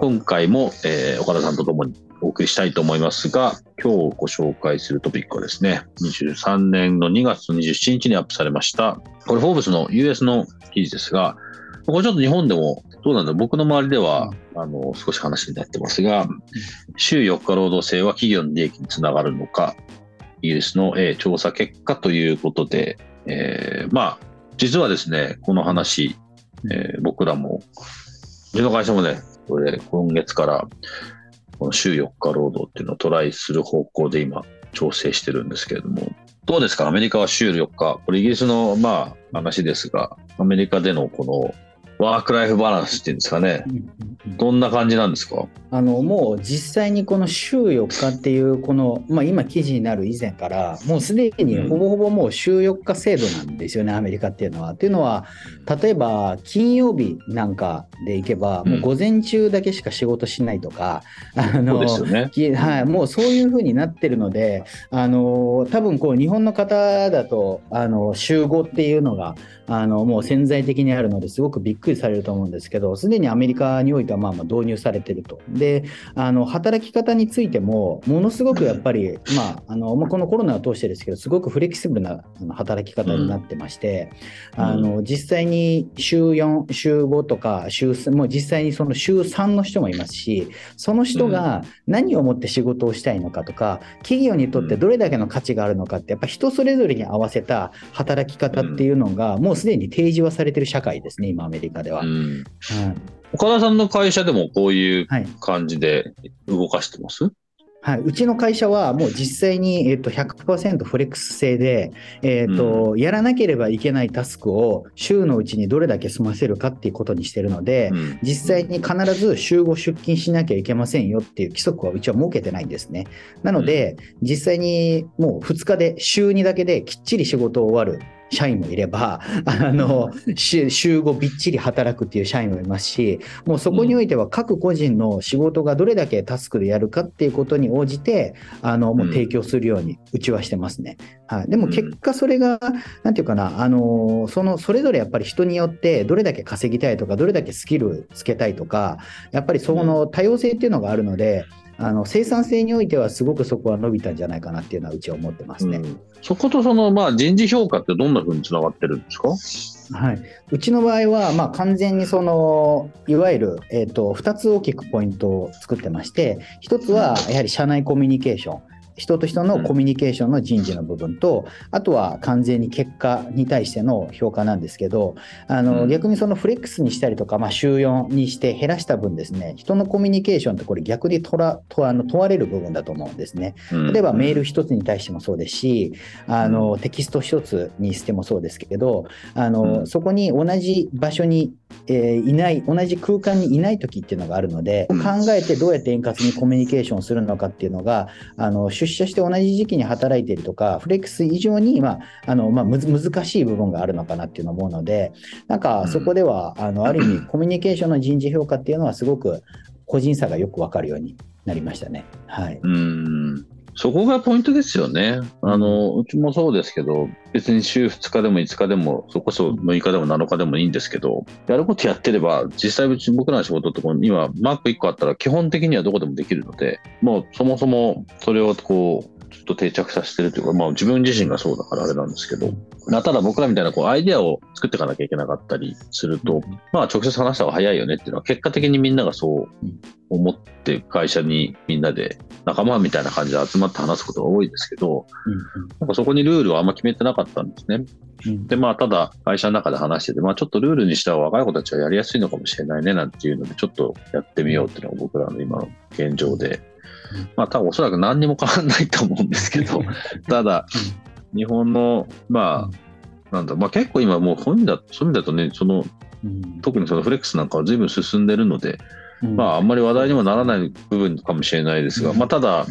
今回も、えー岡田さんと共にお送りしたいと思いますが、今日ご紹介するトピックはですね、23年の2月27日にアップされました、これ、フォーブスの US の記事ですが、これちょっと日本でもどうなんだ僕の周りでは、あの、少し話になってますが、週4日労働制は企業の利益につながるのか、イギリスの、えー調査結果ということで、えーまあ、実はですね、この話、えー僕らも、うちの会社もね、これ、今月から、この週4日労働っていうのをトライする方向で今、調整してるんですけれども、どうですか？アメリカは週4日。これイギリスの、まあ、話ですが、アメリカでのこのワークライフバランスっていうんですかね。どんな感じなんですか？あのもう実際にこの週4日っていうこの、まあ、今記事になる以前からもうすでにほぼほぼもう週4日制度なんですよね、アメリカっていうのは。っていうのは例えば金曜日なんかでいけばもう午前中だけしか仕事しないとか、あそうのですよね。きはい、もうそういうふうになってるので、あの多分こう日本の方だとあの週5っていうのがあのもう潜在的にあるのですごくびっくりされると思うんですけど、すでにアメリカにおいてはまあまあ導入されてると。で、あの働き方についても、ものすごくやっぱり、まあ、あのまあこのコロナを通してですけど、すごくフレキシブルな働き方になってまして、うん。あの実際に週4、週5とか週3、もう実際にその週3の人もいますし、その人が何をもって仕事をしたいのかとか、企業にとってどれだけの価値があるのかって、やっぱ人それぞれに合わせた働き方っていうのが、もうすでに提示はされてる社会ですね、今、アメリカでは。うん。はい。岡田さんの会社でもこういうはい。感じで動かしてます？はい、うちの会社はもう実際に、えっと100%フレックス制で、えっとやらなければいけないタスクを週のうちにどれだけ済ませるかっていうことにしてるので、うん。実際に必ず週5出勤しなきゃいけませんよっていう規則はうちは設けてないんですね。なので、実際にもう2日で週2だけできっちり仕事を終わる社員もいれば、あの週週5びっちり働くっていう社員もいますし、もうそこにおいては各個人の仕事がどれだけタスクでやるかっていうことに応じて、あのもう提供するようにうちはしてますね。はい、でも結果それが、なんていうかな、あのそのそれぞれやっぱり人によってどれだけ稼ぎたいとか、どれだけスキルつけたいとか、やっぱりそこの多様性っていうのがあるので、あの生産性においてはすごくそこは伸びたんじゃないかなっていうのはうちは思ってますね。うん。そことその、まあ、人事評価ってどんな風につながってるんですか？はい、うちの場合は、まあ、完全にそのいわゆる、えー、と2つ大きくポイントを作ってまして1つはやはり社内コミュニケーション人と人のコミュニケーションの人事の部分と、あとは完全に結果に対しての評価なんですけどあの、うん。逆にそのフレックスにしたりとか、まあ、週4にして減らした分ですね人のコミュニケーションってこれ逆にとらとあの問われる部分だと思うんですね。例えばメール一つに対してもそうですし、あのテキスト一つにしてもそうですけど、あのうん。そこに同じ場所に、えーいない、同じ空間にいない時っていうのがあるので、うん考えてどうやって円滑にコミュニケーションするのかっていうのが、あの出社して同じ時期に働いているとか、フレックス以上に、まああのまあ、難しい部分があるのかなっていうのを思うので、なんかそこでは、あのある意味、コミュニケーションの人事評価っていうのは、すごく個人差がよくわかるようになりましたね。はい。うんそこがポイントですよね。あの、うちもそうですけど、別に週2日でも5日でも、それこそ6日でも7日でもいいんですけど、やることやってれば、実際うち僕らの仕事ってこう今、マーク1個あったら基本的にはどこでもできるので、もうそもそもそれをこう、ちょっと定着させてるというか、まあ自分自身がそうだからあれなんですけど、なただ僕らみたいなこうアイデアを作っていかなきゃいけなかったりすると、まあ直接話した方が早いよねっていうのは結果的にみんながそう思って会社にみんなで仲間みたいな感じで集まって話すことが多いですけど、うんなんかそこにルールをあんま決めてなかったんですね。うん。で、まあ、ただ、会社の中で話してて、まあ、ちょっとルールにしたら若い子たちはやりやすいのかもしれないね、なんていうので、ちょっとやってみようっていうのが僕らの今の現状でうん、まあ、多分おそらく何にも変わらないと思うんですけど、ただ、日本の、まあ、なんだ、まあ、結構今もう本人だ、そういう意味だとね、その、うん。特にそのフレックスなんかは随分進んでるので、うん。まあ、あんまり話題にもならない部分かもしれないですが、うん。まあ、ただ、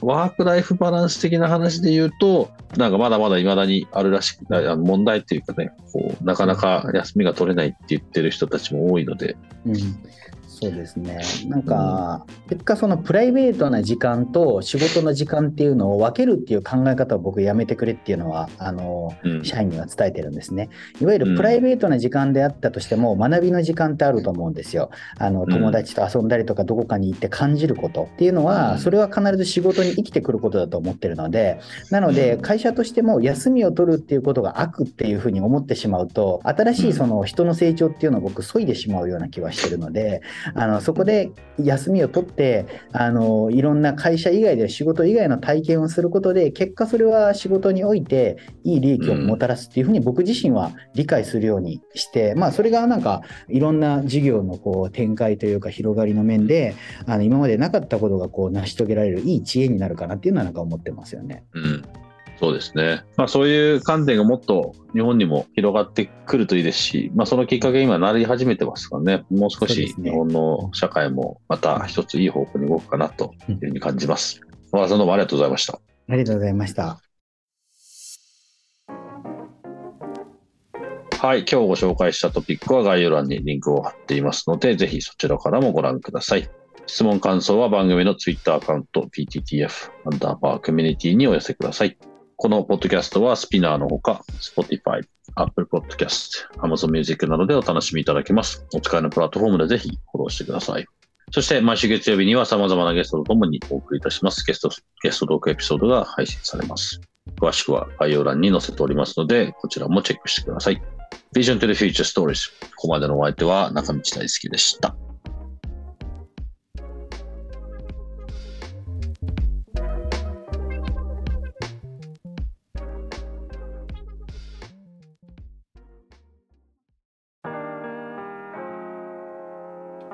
ワークライフバランス的な話で言うと、なんかまだまだ未だにあるらしく、問題っていうかね、こう、なかなか休みが取れないって言ってる人たちも多いので、うんそうですね。なんか、結果そのプライベートな時間と仕事の時間っていうのを分けるっていう考え方を僕やめてくれっていうのは、あの、うん、社員には伝えてるんですね。いわゆるプライベートな時間であったとしても、学びの時間ってあると思うんですよ。あのん友達と遊んだりとか、どこかに行って感じることっていうのうは、んそれは必ず仕事に生きてくることだと思ってるので、なので、うん会社としても休みを取るっていうことが悪っていうふうに思ってしまうと、新しいその人の成長っていうのを僕、削いでしまうような気はしてるので、あのそこで休みを取ってあの、いろんな会社以外で仕事以外の体験をすることで、結果それは仕事においていい利益をもたらすっていうふうに僕自身は理解するようにして、まあ、それがなんかいろんな事業のこう展開というか広がりの面で、あの今までなかったことがこう成し遂げられるいい知恵になるかなっていうのはなんか思ってますよね。うん。そうですね。まあそういう観点がもっと日本にも広がってくるといいですし、まあそのきっかけに今なり始めてますからね、もう少し日本の社会もまた一ついい方向に動くかなというふうに感じます。小原さんどうもありがとうございました。ありがとうございました。はい、今日ご紹介したトピックは概要欄にリンクを貼っていますので、ぜひそちらからもご覧ください。質問、感想は番組の Twitter アカウント PTTF アンダーバーコミュニティにお寄せください。このポッドキャストはスピナーのほか、Spotify、Apple Podcast、Amazon Music などでお楽しみいただけます。お使いのプラットフォームでぜひフォローしてください。そして毎週月曜日には様々なゲストとともにお送りいたしますゲスト、ゲストトークエピソードが配信されます。詳しくは概要欄に載せておりますので、こちらもチェックしてください。Vision to the Future Stories。ここまでのお相手は中道大輔でした。